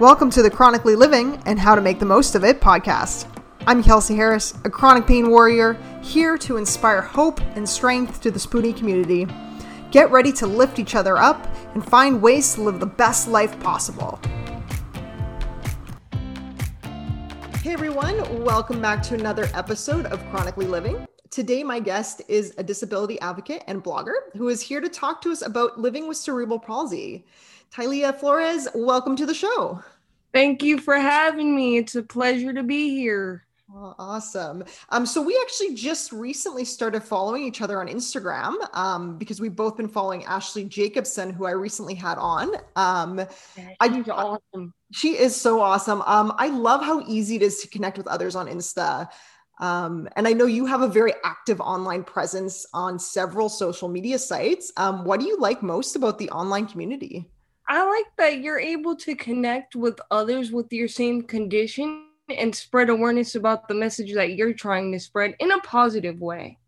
Welcome to the Chronically Living and How to Make the Most of It podcast. I'm Kelsey Harris, a chronic pain warrior, here to inspire hope and strength to the Spoonie community. Get ready to lift each other up and find ways to live the best life possible. Hey everyone, welcome back to another episode of Chronically Living. Today, my guest is a disability advocate and blogger who is here to talk to us about living with cerebral palsy. Tylea Flores, welcome to the show. Thank you for having me. It's a pleasure to be here. Oh, awesome. Um, so we actually just recently started following each other on Instagram um, because we've both been following Ashley Jacobson, who I recently had on. Um, yeah, she's I, awesome. She is so awesome. Um, I love how easy it is to connect with others on Insta. Um, and I know you have a very active online presence on several social media sites. Um, what do you like most about the online community? I like that you're able to connect with others with your same condition and spread awareness about the message that you're trying to spread in a positive way.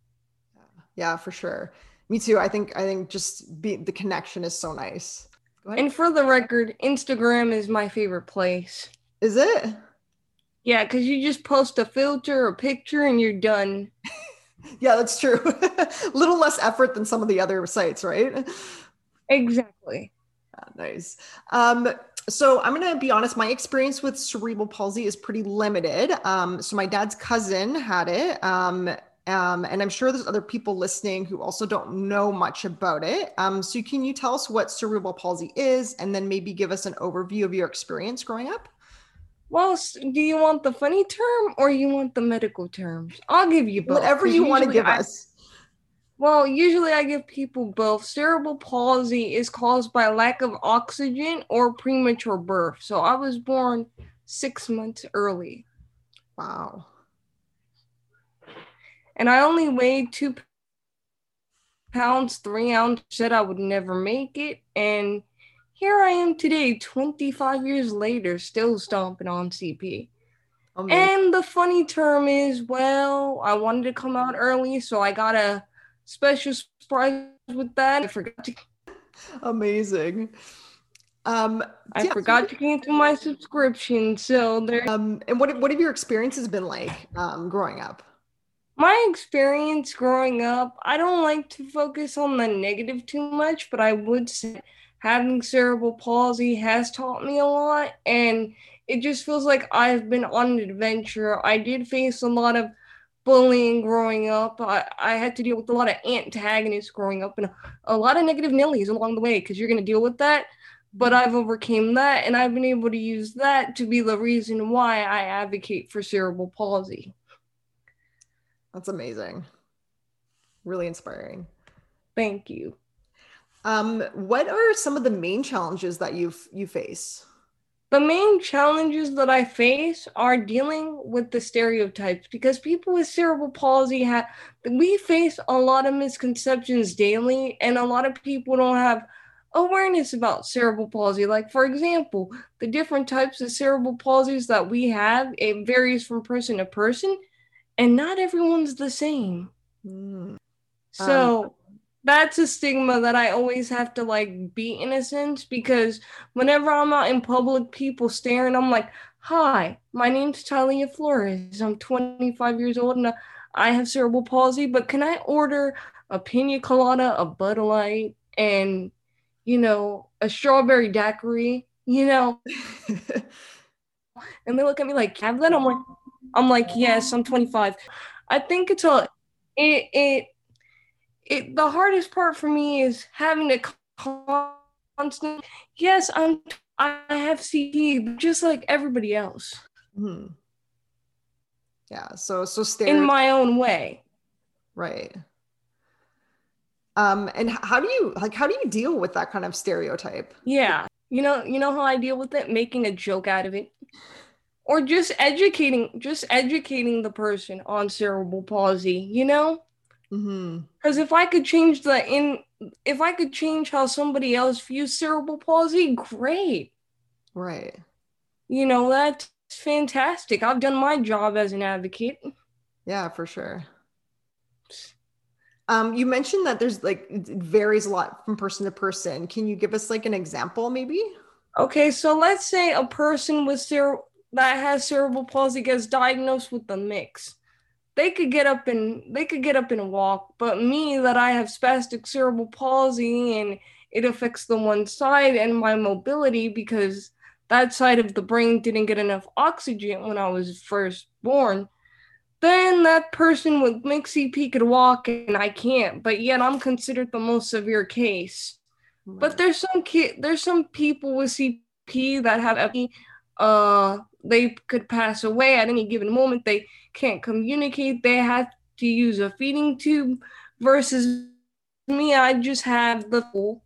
Yeah, for sure. Me too. I think I think just be, the connection is so nice. And for the record, Instagram is my favorite place. Is it? Yeah, because you just post a filter, or picture, and you're done. yeah, that's true. a little less effort than some of the other sites, right? Exactly. Yeah, nice. Um, so I'm gonna be honest. My experience with cerebral palsy is pretty limited. Um, so my dad's cousin had it, um, um, and I'm sure there's other people listening who also don't know much about it. Um, so can you tell us what cerebral palsy is, and then maybe give us an overview of your experience growing up? Well, do you want the funny term or you want the medical terms? I'll give you both. Whatever you want to give I, us. Well, usually I give people both. Cerebral palsy is caused by lack of oxygen or premature birth. So I was born six months early. Wow. And I only weighed two pounds, three ounces, said I would never make it. And here I am today, 25 years later, still stomping on CP. And the funny term is, well, I wanted to come out early, so I got a special surprise with that. I forgot to. Amazing. Um, I yeah, forgot to cancel my subscription, so there. Um, and what what have your experiences been like um, growing up? My experience growing up, I don't like to focus on the negative too much, but I would say having cerebral palsy has taught me a lot, and it just feels like I've been on an adventure. I did face a lot of bullying growing up. I, I had to deal with a lot of antagonists growing up and a, a lot of negative nillies along the way because you're going to deal with that. But mm-hmm. I've overcame that and I've been able to use that to be the reason why I advocate for cerebral palsy. That's amazing. Really inspiring. Thank you. Um, what are some of the main challenges that you you face? the main challenges that I face are dealing with the stereotypes because people with cerebral palsy have we face a lot of misconceptions daily and a lot of people don't have awareness about cerebral palsy like for example the different types of cerebral palsies that we have it varies from person to person and not everyone's the same mm. so um, that's a stigma that I always have to like be in a sense because whenever I'm out in public, people stare and I'm like, Hi, my name's Talia Flores. I'm 25 years old and I have cerebral palsy, but can I order a pina colada, a Bud Light, and you know, a strawberry daiquiri, you know? and they look at me like, have that? I'm like, I'm like, yes, I'm 25. I think it's a it it it the hardest part for me is having to constant. Yes, I'm. I have CP, just like everybody else. Hmm. Yeah. So so in my own way. Right. Um, and how do you like? How do you deal with that kind of stereotype? Yeah. You know. You know how I deal with it, making a joke out of it or just educating just educating the person on cerebral palsy you know Mm-hmm. Because mm-hmm. if I could change the in, if I could change how somebody else views cerebral palsy, great. Right. You know that's fantastic. I've done my job as an advocate. Yeah, for sure. Um, you mentioned that there's like it varies a lot from person to person. Can you give us like an example, maybe? Okay, so let's say a person with cere- that has cerebral palsy gets diagnosed with the mix. They could get up and they could get up and walk, but me that I have spastic cerebral palsy and it affects the one side and my mobility because that side of the brain didn't get enough oxygen when I was first born. Then that person with mixed CP could walk and I can't, but yet I'm considered the most severe case. But there's some ki- there's some people with CP that have uh they could pass away at any given moment. They can't communicate. They have to use a feeding tube versus me I just have the full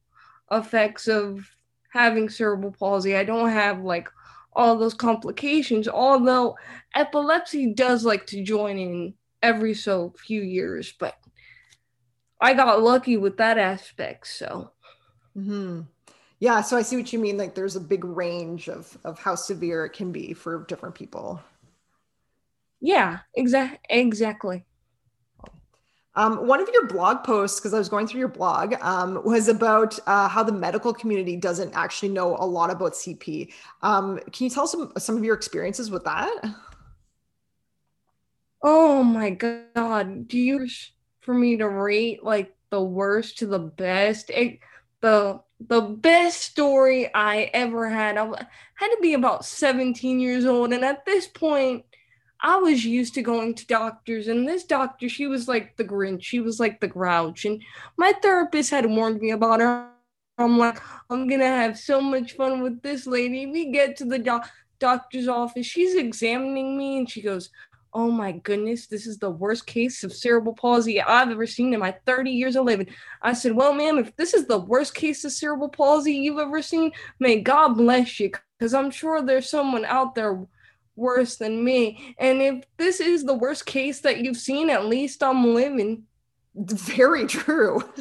effects of having cerebral palsy. I don't have like all those complications, although epilepsy does like to join in every so few years, but I got lucky with that aspect, so Mm-hmm. Yeah, so I see what you mean. Like there's a big range of of how severe it can be for different people. Yeah, exactly. Exactly. Um, one of your blog posts, because I was going through your blog, um, was about uh, how the medical community doesn't actually know a lot about CP. Um, can you tell us some, some of your experiences with that? Oh my god! Do you for me to rate like the worst to the best? It, the the best story I ever had. I had to be about 17 years old, and at this point, I was used to going to doctors, and this doctor, she was like the Grinch. She was like the Grouch, and my therapist had warned me about her. I'm like, I'm gonna have so much fun with this lady. We get to the doc- doctor's office. She's examining me, and she goes, oh my goodness, this is the worst case of cerebral palsy I've ever seen in my 30 years of living. I said, well, ma'am, if this is the worst case of cerebral palsy you've ever seen, may God bless you, because I'm sure there's someone out there worse than me. And if this is the worst case that you've seen, at least I'm living. Very true.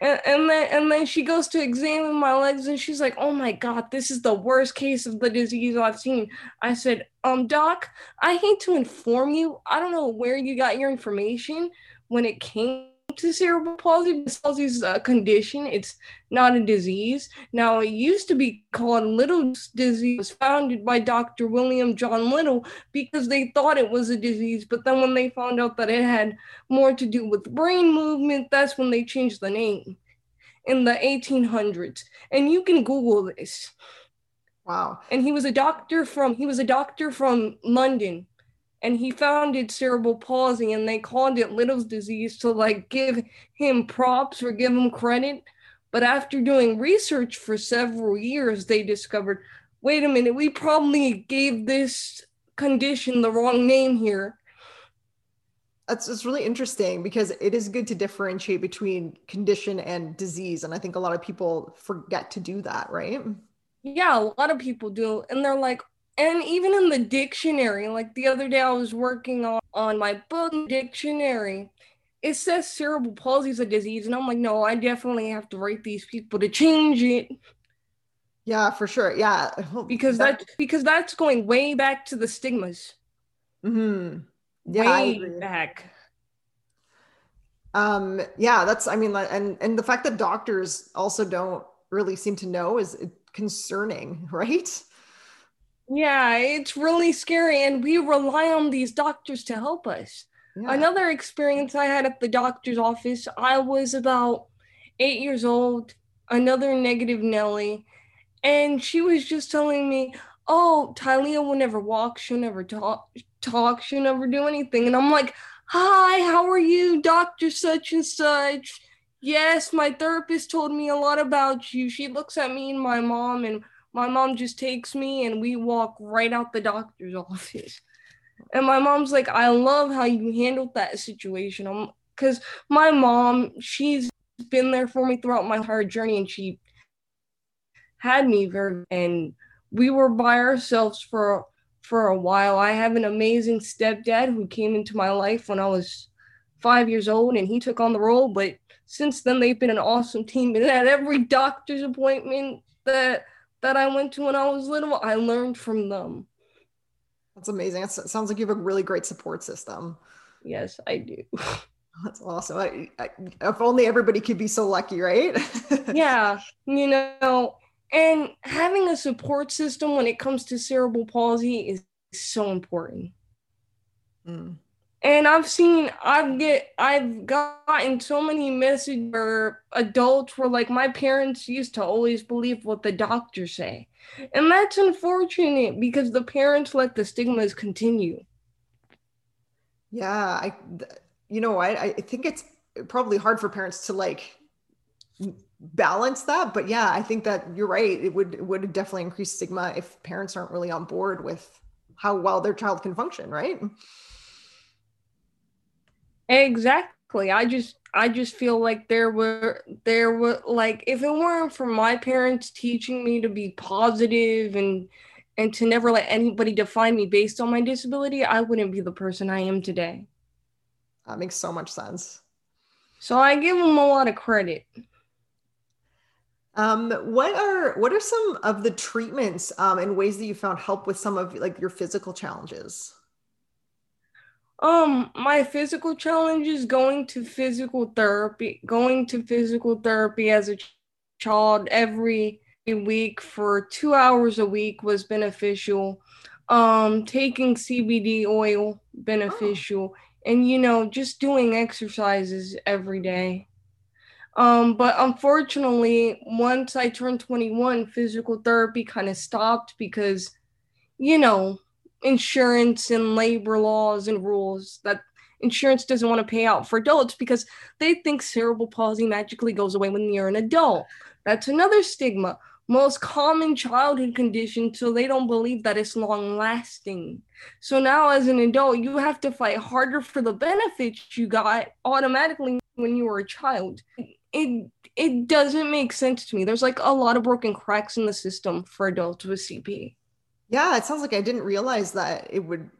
And, and then and then she goes to examine my legs and she's like, "Oh my god, this is the worst case of the disease I've seen." I said, "Um, doc, I hate to inform you, I don't know where you got your information when it came to cerebral palsy. Palsy is a uh, condition; it's not a disease. Now, it used to be called Little's disease. It was founded by Dr. William John Little because they thought it was a disease, but then when they found out that it had more to do with brain movement, that's when they changed the name in the 1800s. And you can Google this. Wow. And he was a doctor from he was a doctor from London and he founded cerebral palsy and they called it Little's disease to like give him props or give him credit. But after doing research for several years, they discovered wait a minute, we probably gave this condition the wrong name here. That's it's really interesting because it is good to differentiate between condition and disease. And I think a lot of people forget to do that, right? Yeah, a lot of people do. And they're like, and even in the dictionary, like the other day I was working on, on my book dictionary, it says cerebral palsy is a disease. And I'm like, no, I definitely have to write these people to change it. Yeah, for sure. Yeah. Because that, because that's going way back to the stigmas. Mm-hmm. Yeah, way back. Um, yeah, that's I mean, and and the fact that doctors also don't really seem to know is concerning, right? Yeah, it's really scary. And we rely on these doctors to help us. Yeah. Another experience I had at the doctor's office, I was about eight years old, another negative Nelly. And she was just telling me, Oh, Tylea will never walk. She'll never talk, talk. She'll never do anything. And I'm like, Hi, how are you, Dr. Such and Such? Yes, my therapist told me a lot about you. She looks at me and my mom, and my mom just takes me and we walk right out the doctor's office. And my mom's like, I love how you handled that situation. Because my mom, she's been there for me throughout my entire journey and she had me very, and we were by ourselves for for a while. I have an amazing stepdad who came into my life when I was five years old and he took on the role. But since then, they've been an awesome team. And at every doctor's appointment that that I went to when I was little, I learned from them. That's amazing. It sounds like you have a really great support system. Yes, I do. That's awesome. I, I, if only everybody could be so lucky, right? yeah. You know, and having a support system when it comes to cerebral palsy is so important. Mm. And I've seen, I've get, I've gotten so many messages where adults were like, my parents used to always believe what the doctors say, and that's unfortunate because the parents let the stigmas continue. Yeah, I, you know, I, I think it's probably hard for parents to like balance that, but yeah, I think that you're right. It would, it would definitely increase stigma if parents aren't really on board with how well their child can function, right? Exactly. I just I just feel like there were there were like if it weren't for my parents teaching me to be positive and and to never let anybody define me based on my disability, I wouldn't be the person I am today. That makes so much sense. So I give them a lot of credit. Um, what are what are some of the treatments um, and ways that you found help with some of like your physical challenges? Um, my physical challenge is going to physical therapy, going to physical therapy as a child every week for two hours a week was beneficial. Um, taking CBD oil beneficial, oh. and you know, just doing exercises every day. Um, but unfortunately, once I turned 21, physical therapy kind of stopped because, you know, insurance and labor laws and rules that insurance doesn't want to pay out for adults because they think cerebral palsy magically goes away when you're an adult. That's another stigma. Most common childhood condition, so they don't believe that it's long lasting. So now, as an adult, you have to fight harder for the benefits you got automatically when you were a child. It it doesn't make sense to me. There's like a lot of broken cracks in the system for adults with CP. Yeah, it sounds like I didn't realize that it would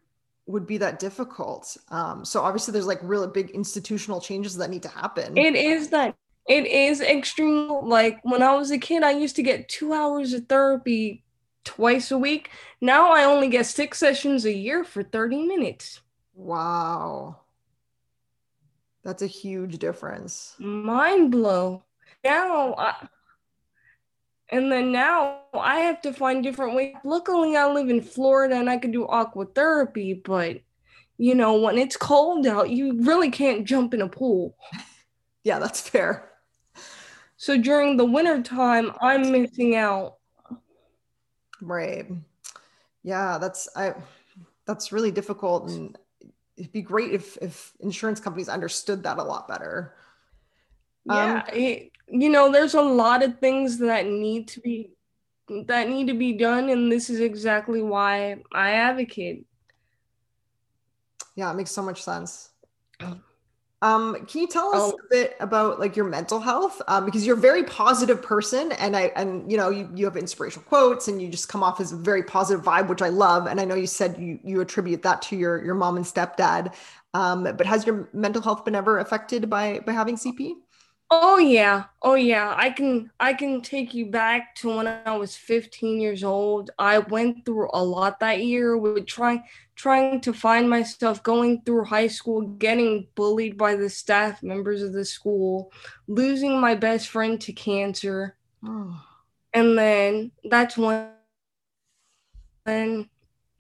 would be that difficult. Um, so obviously, there's like really big institutional changes that need to happen. It is that it is extreme. Like when I was a kid, I used to get two hours of therapy twice a week. Now I only get six sessions a year for 30 minutes. Wow. That's a huge difference. Mind blow. Now I, and then now I have to find different ways. Luckily, I live in Florida and I can do aqua therapy, but you know, when it's cold out, you really can't jump in a pool. Yeah, that's fair. So during the winter time, I'm missing out. Right. Yeah, that's I that's really difficult and it'd be great if if insurance companies understood that a lot better. Yeah, um, it, you know, there's a lot of things that need to be that need to be done, and this is exactly why I advocate. Yeah, it makes so much sense. Um, can you tell us oh. a bit about like your mental health? Um, because you're a very positive person, and I and you know you you have inspirational quotes, and you just come off as a very positive vibe, which I love. And I know you said you you attribute that to your your mom and stepdad. Um, but has your mental health been ever affected by by having CP? Oh yeah. Oh yeah. I can I can take you back to when I was 15 years old. I went through a lot that year with trying trying to find myself going through high school, getting bullied by the staff members of the school, losing my best friend to cancer. Oh. And then that's when when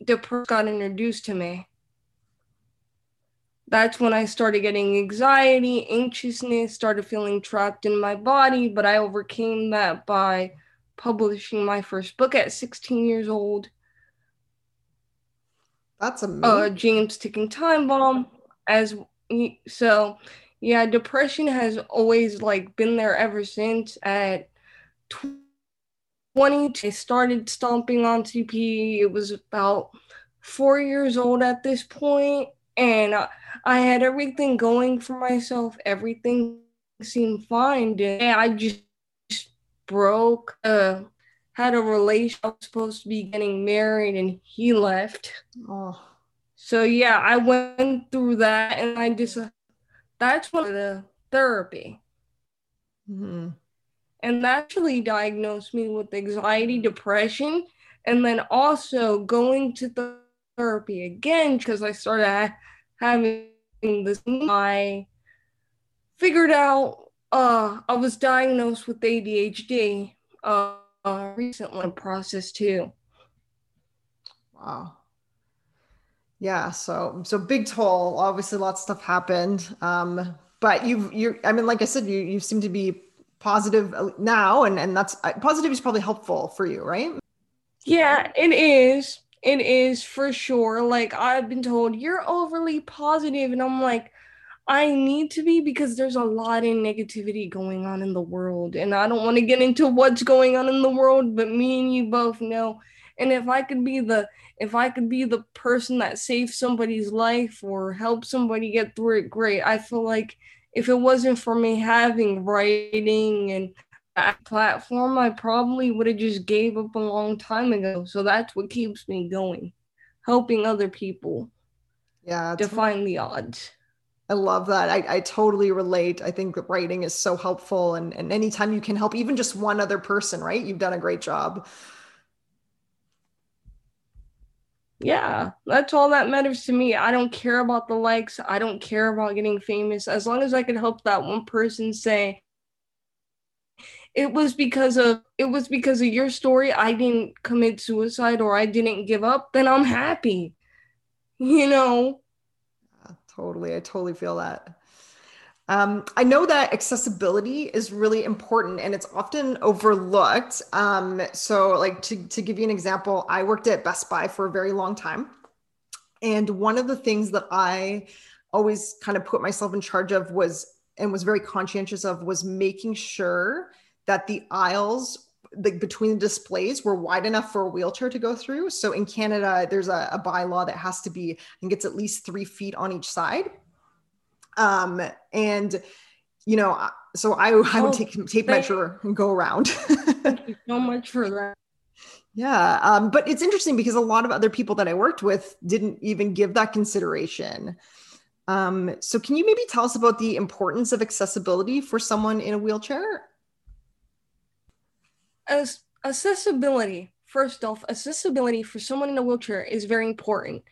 depression got introduced to me that's when I started getting anxiety, anxiousness, started feeling trapped in my body. But I overcame that by publishing my first book at 16 years old. That's amazing. Uh, James Ticking Time Bomb. As so, yeah, depression has always like been there ever since. At 20, I started stomping on CP. It was about four years old at this point, and. Uh, I had everything going for myself. Everything seemed fine. And I just broke. Uh, had a relation. I was supposed to be getting married, and he left. Oh. So yeah, I went through that, and I just uh, that's one of the therapy. Mm-hmm. And that actually diagnosed me with anxiety, depression, and then also going to therapy again because I started having this I figured out uh I was diagnosed with ADHD. Uh, uh, recent one process too. Wow. Yeah, so so big toll. Obviously, lots of stuff happened. Um, but you've you're I mean, like I said, you you seem to be positive uh, now, and and that's uh, positive is probably helpful for you, right? Yeah, it is. It is for sure. Like I've been told, you're overly positive, and I'm like, I need to be because there's a lot of negativity going on in the world. And I don't want to get into what's going on in the world, but me and you both know. And if I could be the if I could be the person that saves somebody's life or help somebody get through it, great. I feel like if it wasn't for me having writing and that platform, I probably would have just gave up a long time ago. So that's what keeps me going, helping other people. Yeah, define the odds. I love that. I, I totally relate. I think writing is so helpful. And, and anytime you can help even just one other person, right? You've done a great job. Yeah, that's all that matters to me. I don't care about the likes. I don't care about getting famous. As long as I can help that one person say, it was because of it was because of your story I didn't commit suicide or I didn't give up, then I'm happy. You know, Totally. I totally feel that. Um, I know that accessibility is really important and it's often overlooked. Um, so, like to, to give you an example, I worked at Best Buy for a very long time. And one of the things that I always kind of put myself in charge of was and was very conscientious of was making sure that the aisles the, between the displays were wide enough for a wheelchair to go through. So in Canada, there's a, a bylaw that has to be, I think it's at least three feet on each side. Um, and you know, so I, I would oh, take tape measure and go around. thank you so much for that. Yeah. Um, but it's interesting because a lot of other people that I worked with didn't even give that consideration. Um, so can you maybe tell us about the importance of accessibility for someone in a wheelchair? As accessibility first off accessibility for someone in a wheelchair is very important.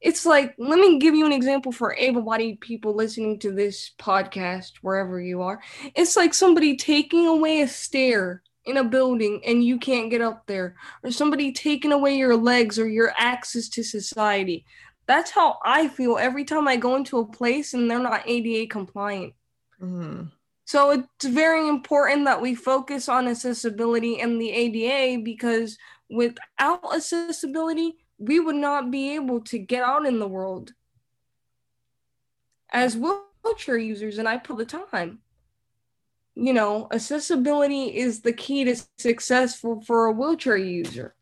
It's like let me give you an example for able-bodied people listening to this podcast wherever you are. It's like somebody taking away a stair in a building and you can't get up there or somebody taking away your legs or your access to society. That's how i feel every time i go into a place and they're not ada compliant. Mm-hmm. So it's very important that we focus on accessibility and the ADA because without accessibility, we would not be able to get out in the world as wheelchair users. And I put the time. You know, accessibility is the key to successful for a wheelchair user.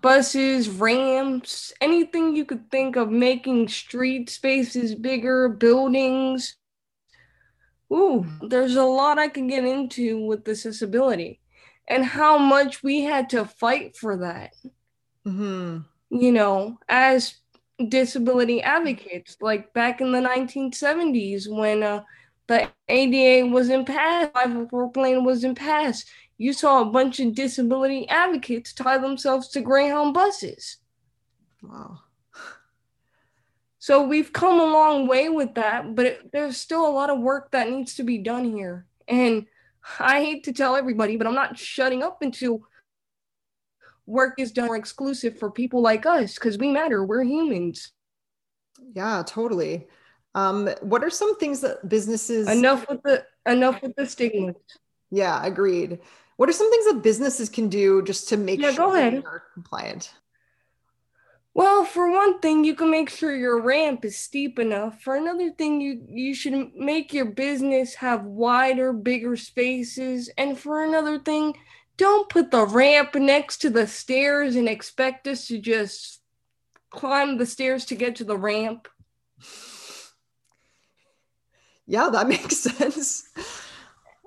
Buses, ramps, anything you could think of making street spaces bigger, buildings, ooh, there's a lot I can get into with this accessibility and how much we had to fight for that. Mm-hmm. You know, as disability advocates, like back in the 1970s when uh, the ADA was in pass, 504 plan was in pass, you saw a bunch of disability advocates tie themselves to Greyhound buses. Wow. So we've come a long way with that, but it, there's still a lot of work that needs to be done here. And I hate to tell everybody, but I'm not shutting up until work is done or exclusive for people like us because we matter. We're humans. Yeah, totally. Um, what are some things that businesses enough with the enough with the stigma? Yeah, agreed. What are some things that businesses can do just to make yeah, sure go ahead. they're compliant? Well, for one thing, you can make sure your ramp is steep enough. For another thing, you you should make your business have wider, bigger spaces. And for another thing, don't put the ramp next to the stairs and expect us to just climb the stairs to get to the ramp. Yeah, that makes sense.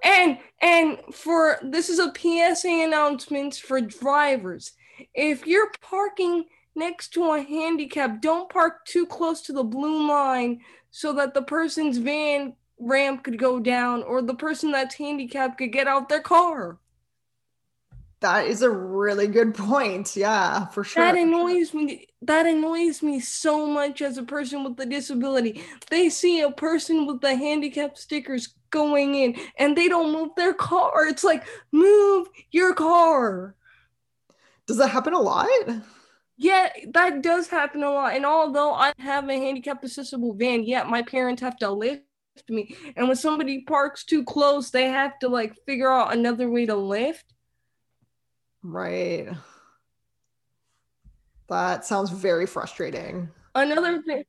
And and for this is a PSA announcement for drivers. If you're parking next to a handicap. Don't park too close to the blue line so that the person's van ramp could go down or the person that's handicapped could get out their car. That is a really good point. Yeah, for sure. That annoys me. That annoys me so much as a person with a disability. They see a person with the handicap stickers going in and they don't move their car. It's like, move your car. Does that happen a lot? Yeah, that does happen a lot. And although I have a handicap accessible van, yet my parents have to lift me. And when somebody parks too close, they have to like figure out another way to lift. Right. That sounds very frustrating. Another thing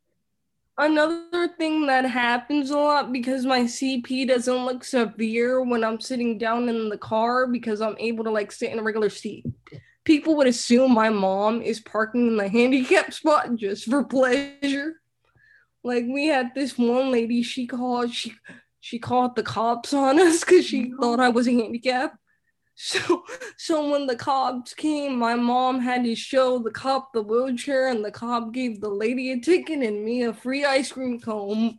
another thing that happens a lot because my CP doesn't look severe when I'm sitting down in the car because I'm able to like sit in a regular seat. People would assume my mom is parking in the handicapped spot just for pleasure. Like we had this one lady, she called she she called the cops on us because she thought I was a handicapped. So, so when the cops came, my mom had to show the cop the wheelchair, and the cop gave the lady a ticket and me a free ice cream cone.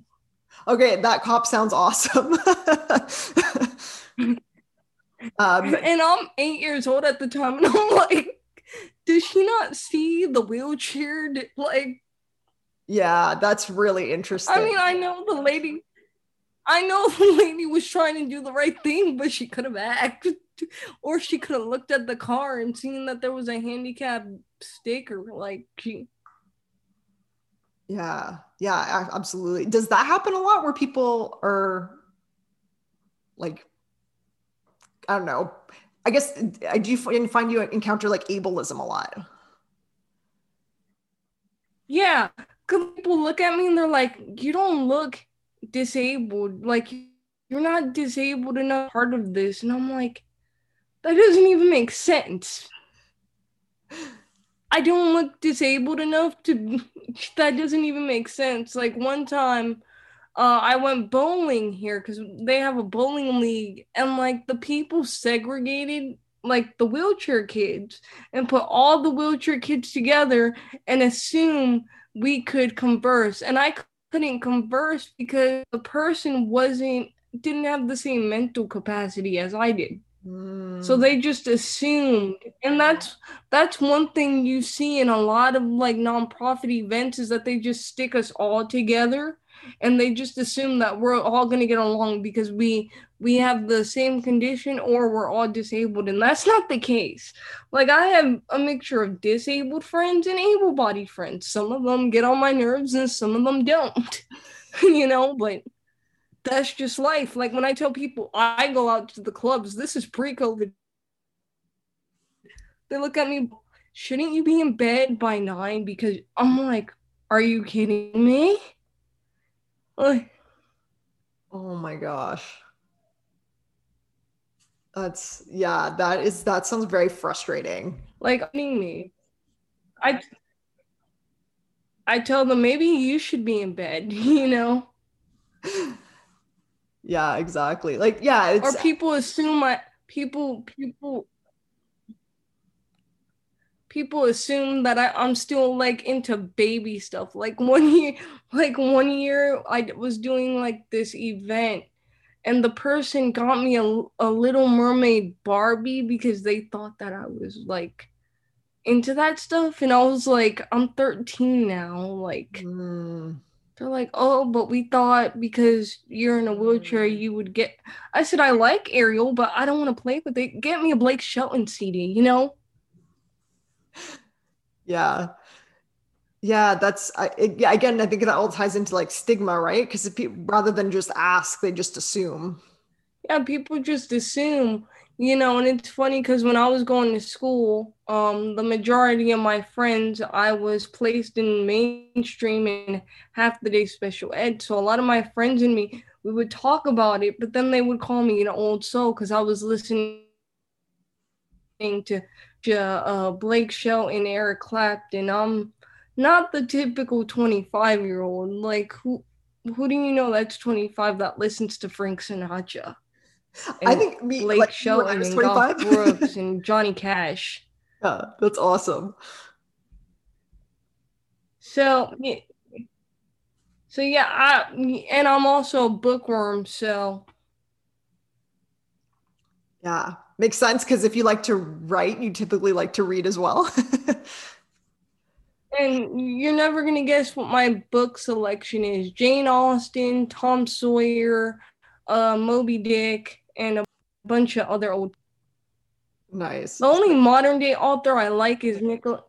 Okay, that cop sounds awesome. um, and I'm eight years old at the time, and I'm like, does she not see the wheelchair? Like, yeah, that's really interesting. I mean, I know the lady. I know the lady was trying to do the right thing, but she could have acted or she could have looked at the car and seen that there was a handicap sticker like she yeah yeah absolutely does that happen a lot where people are like i don't know i guess i do find you encounter like ableism a lot yeah people look at me and they're like you don't look disabled like you're not disabled enough part of this and i'm like that doesn't even make sense. I don't look disabled enough to. That doesn't even make sense. Like one time, uh, I went bowling here because they have a bowling league, and like the people segregated like the wheelchair kids and put all the wheelchair kids together and assume we could converse. And I couldn't converse because the person wasn't didn't have the same mental capacity as I did. So mm. they just assumed, and that's that's one thing you see in a lot of like nonprofit events is that they just stick us all together, and they just assume that we're all gonna get along because we we have the same condition or we're all disabled, and that's not the case. Like I have a mixture of disabled friends and able-bodied friends. Some of them get on my nerves, and some of them don't. you know, but that's just life. Like when I tell people I go out to the clubs, this is pre COVID. They look at me, shouldn't you be in bed by nine? Because I'm like, are you kidding me? Like, oh my gosh. That's yeah, that is that sounds very frustrating. Like me. I I tell them maybe you should be in bed, you know. yeah exactly like yeah or people assume my people people people assume that I, i'm still like into baby stuff like one year like one year i was doing like this event and the person got me a, a little mermaid barbie because they thought that i was like into that stuff and i was like i'm 13 now like mm they're like, oh, but we thought because you're in a wheelchair, you would get. I said, I like Ariel, but I don't want to play with it. Get me a Blake Shelton CD, you know? Yeah. Yeah, that's I, it, yeah. Again, I think that all ties into like stigma, right? Because rather than just ask, they just assume. Yeah, people just assume you know and it's funny because when i was going to school um the majority of my friends i was placed in mainstream and half the day special ed so a lot of my friends and me we would talk about it but then they would call me an old soul because i was listening to uh, blake shelton and eric clapton. I'm not the typical 25 year old like who who do you know that's 25 that listens to frank sinatra? I think me, Blake like, Shelton and Garth Brooks and Johnny Cash. Yeah, that's awesome. So, so yeah, I and I'm also a bookworm, so. Yeah, makes sense because if you like to write, you typically like to read as well. and you're never gonna guess what my book selection is: Jane Austen, Tom Sawyer, uh, Moby Dick, and a bunch of other old. Nice. The only modern day author I like is Nichol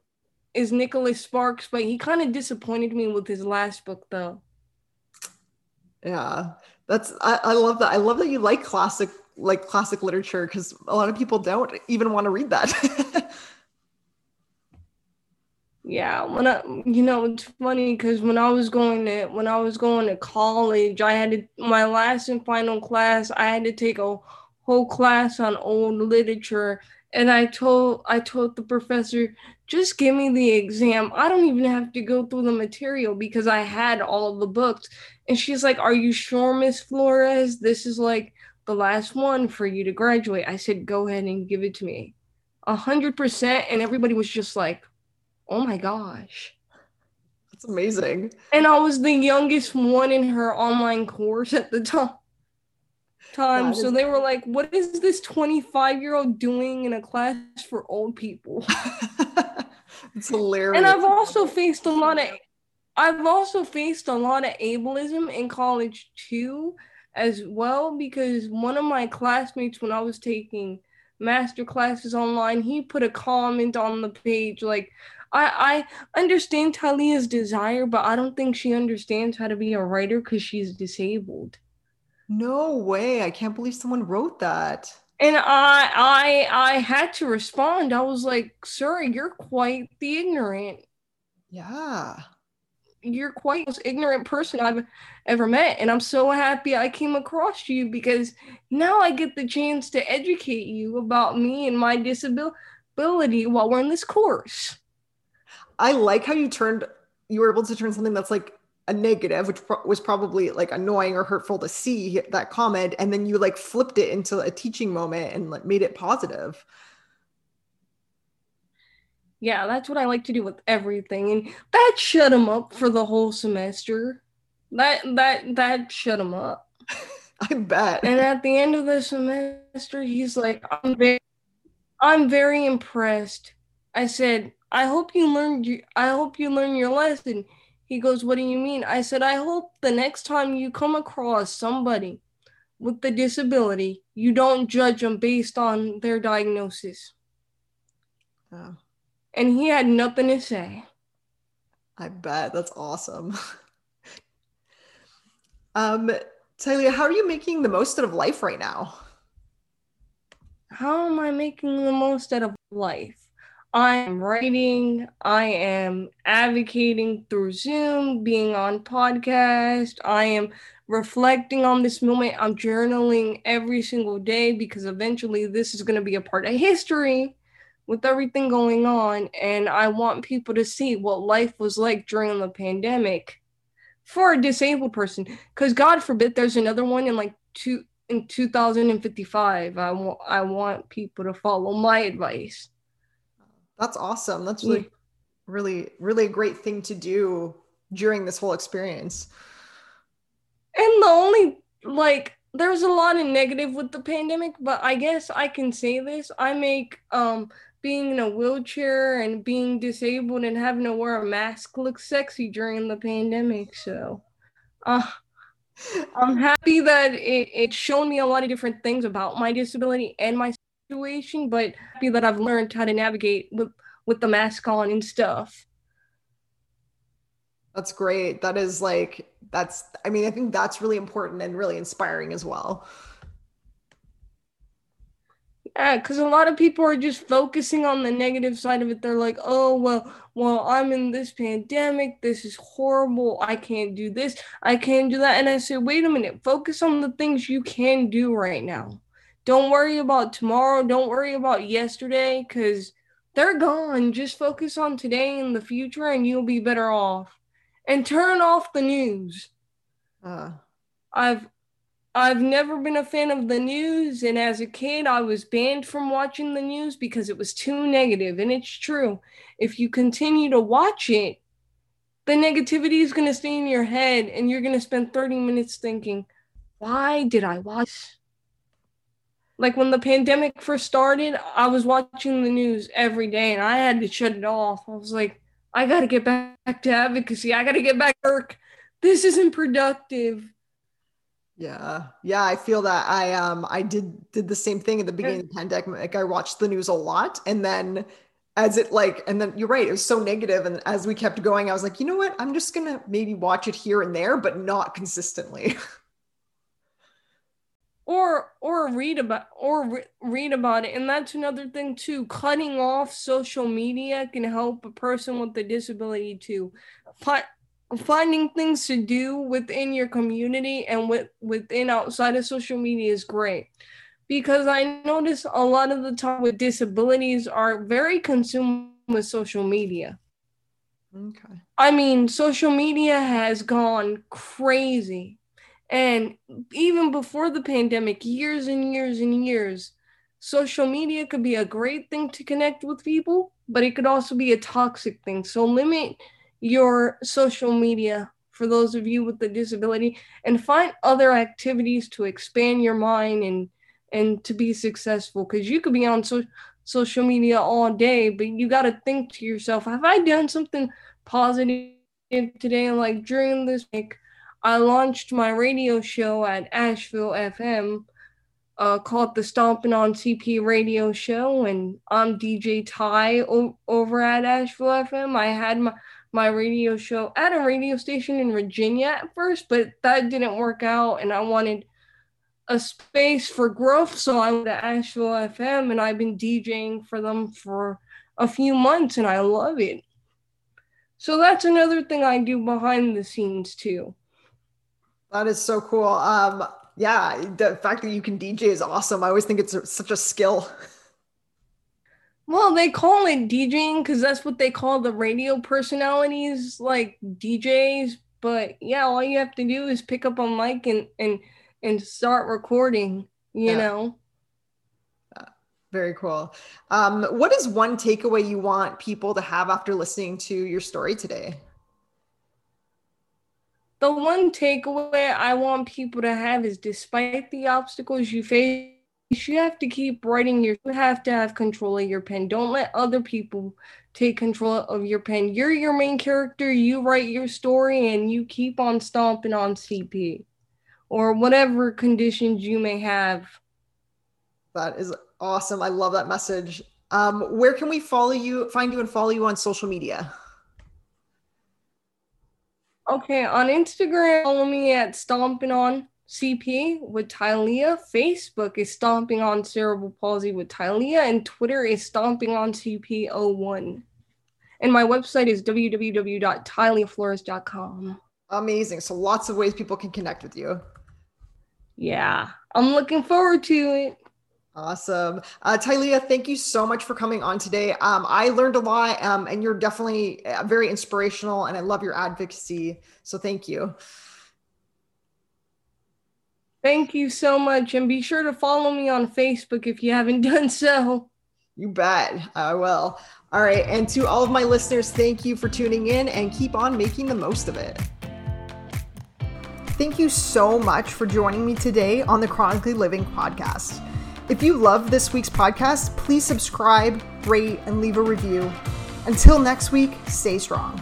is Nicholas Sparks, but he kind of disappointed me with his last book though. Yeah, that's I, I love that. I love that you like classic like classic literature because a lot of people don't even want to read that. yeah, when I you know it's funny because when I was going to when I was going to college, I had to my last and final class. I had to take a whole class on old literature and I told I told the professor, just give me the exam. I don't even have to go through the material because I had all of the books. And she's like, Are you sure, Miss Flores? This is like the last one for you to graduate. I said, Go ahead and give it to me. A hundred percent. And everybody was just like, Oh my gosh. That's amazing. And I was the youngest one in her online course at the time time. So they were like, what is this 25 year old doing in a class for old people? it's hilarious. And I've also faced a lot of I've also faced a lot of ableism in college too, as well, because one of my classmates when I was taking master classes online, he put a comment on the page like I, I understand Talia's desire, but I don't think she understands how to be a writer because she's disabled. No way. I can't believe someone wrote that. And I I I had to respond. I was like, "Sir, you're quite the ignorant." Yeah. You're quite the most ignorant person I've ever met. And I'm so happy I came across you because now I get the chance to educate you about me and my disability while we're in this course. I like how you turned you were able to turn something that's like a negative, which pro- was probably like annoying or hurtful to see that comment, and then you like flipped it into a teaching moment and like made it positive. Yeah, that's what I like to do with everything, and that shut him up for the whole semester. That that that shut him up. I bet. And at the end of the semester, he's like, "I'm very, I'm very impressed." I said, "I hope you learned. You, I hope you learned your lesson." He goes, What do you mean? I said, I hope the next time you come across somebody with the disability, you don't judge them based on their diagnosis. Oh. And he had nothing to say. I bet. That's awesome. um, Talia, how are you making the most out of life right now? How am I making the most out of life? I am writing, I am advocating through Zoom, being on podcast, I am reflecting on this moment. I'm journaling every single day because eventually this is going to be a part of history with everything going on. And I want people to see what life was like during the pandemic for a disabled person. Because God forbid there's another one in like two in 2055. I want I want people to follow my advice that's awesome. That's really, yeah. really, really a great thing to do during this whole experience. And the only like there's a lot of negative with the pandemic, but I guess I can say this. I make um being in a wheelchair and being disabled and having to wear a mask look sexy during the pandemic. So uh I'm happy that it, it's shown me a lot of different things about my disability and my situation, but happy that I've learned how to navigate with with the mask on and stuff. That's great. That is like that's I mean, I think that's really important and really inspiring as well. Yeah, because a lot of people are just focusing on the negative side of it. They're like, oh, well, well, I'm in this pandemic. This is horrible. I can't do this. I can't do that. And I say, wait a minute, focus on the things you can do right now. Don't worry about tomorrow. Don't worry about yesterday because they're gone. Just focus on today and the future, and you'll be better off. And turn off the news. Uh. I've I've never been a fan of the news, and as a kid, I was banned from watching the news because it was too negative. And it's true. If you continue to watch it, the negativity is going to stay in your head, and you're going to spend 30 minutes thinking, why did I watch like when the pandemic first started, I was watching the news every day and I had to shut it off. I was like, I got to get back to advocacy. I got to get back to work. This isn't productive. Yeah. Yeah, I feel that I um I did did the same thing at the beginning of the pandemic. Like I watched the news a lot and then as it like and then you're right, it was so negative and as we kept going I was like, "You know what? I'm just going to maybe watch it here and there but not consistently." or or read about or re- read about it and that's another thing too cutting off social media can help a person with a disability to find finding things to do within your community and with, within outside of social media is great because I notice a lot of the time with disabilities are very consumed with social media. Okay. I mean, social media has gone crazy. And even before the pandemic, years and years and years, social media could be a great thing to connect with people, but it could also be a toxic thing. So limit your social media for those of you with the disability and find other activities to expand your mind and and to be successful. Because you could be on so, social media all day but you got to think to yourself have i done something positive today? Like during this week i launched my radio show at asheville fm uh, called the Stomping on CP radio show, and I'm DJ Ty o- over at Asheville FM. I had my my radio show at a radio station in Virginia at first, but that didn't work out. And I wanted a space for growth. So I went to Asheville FM and I've been DJing for them for a few months and I love it. So that's another thing I do behind the scenes too. That is so cool. Um, yeah, the fact that you can DJ is awesome. I always think it's such a skill. Well, they call it DJing because that's what they call the radio personalities, like DJs. But yeah, all you have to do is pick up a mic and and and start recording. You yeah. know. very cool. Um, what is one takeaway you want people to have after listening to your story today? The one takeaway I want people to have is despite the obstacles you face you have to keep writing your you have to have control of your pen. Don't let other people take control of your pen. You're your main character. You write your story and you keep on stomping on cp or whatever conditions you may have. That is awesome. I love that message. Um, where can we follow you find you and follow you on social media? Okay on instagram follow me at stomping on CP with Tylea. Facebook is Stomping on Cerebral Palsy with Tylea. And Twitter is Stomping on CP01. And my website is www.tyleaflores.com. Amazing. So lots of ways people can connect with you. Yeah, I'm looking forward to it. Awesome. Uh, Tylea, thank you so much for coming on today. Um, I learned a lot um, and you're definitely uh, very inspirational and I love your advocacy. So thank you. Thank you so much. And be sure to follow me on Facebook if you haven't done so. You bet. I will. All right. And to all of my listeners, thank you for tuning in and keep on making the most of it. Thank you so much for joining me today on the Chronically Living podcast. If you love this week's podcast, please subscribe, rate, and leave a review. Until next week, stay strong.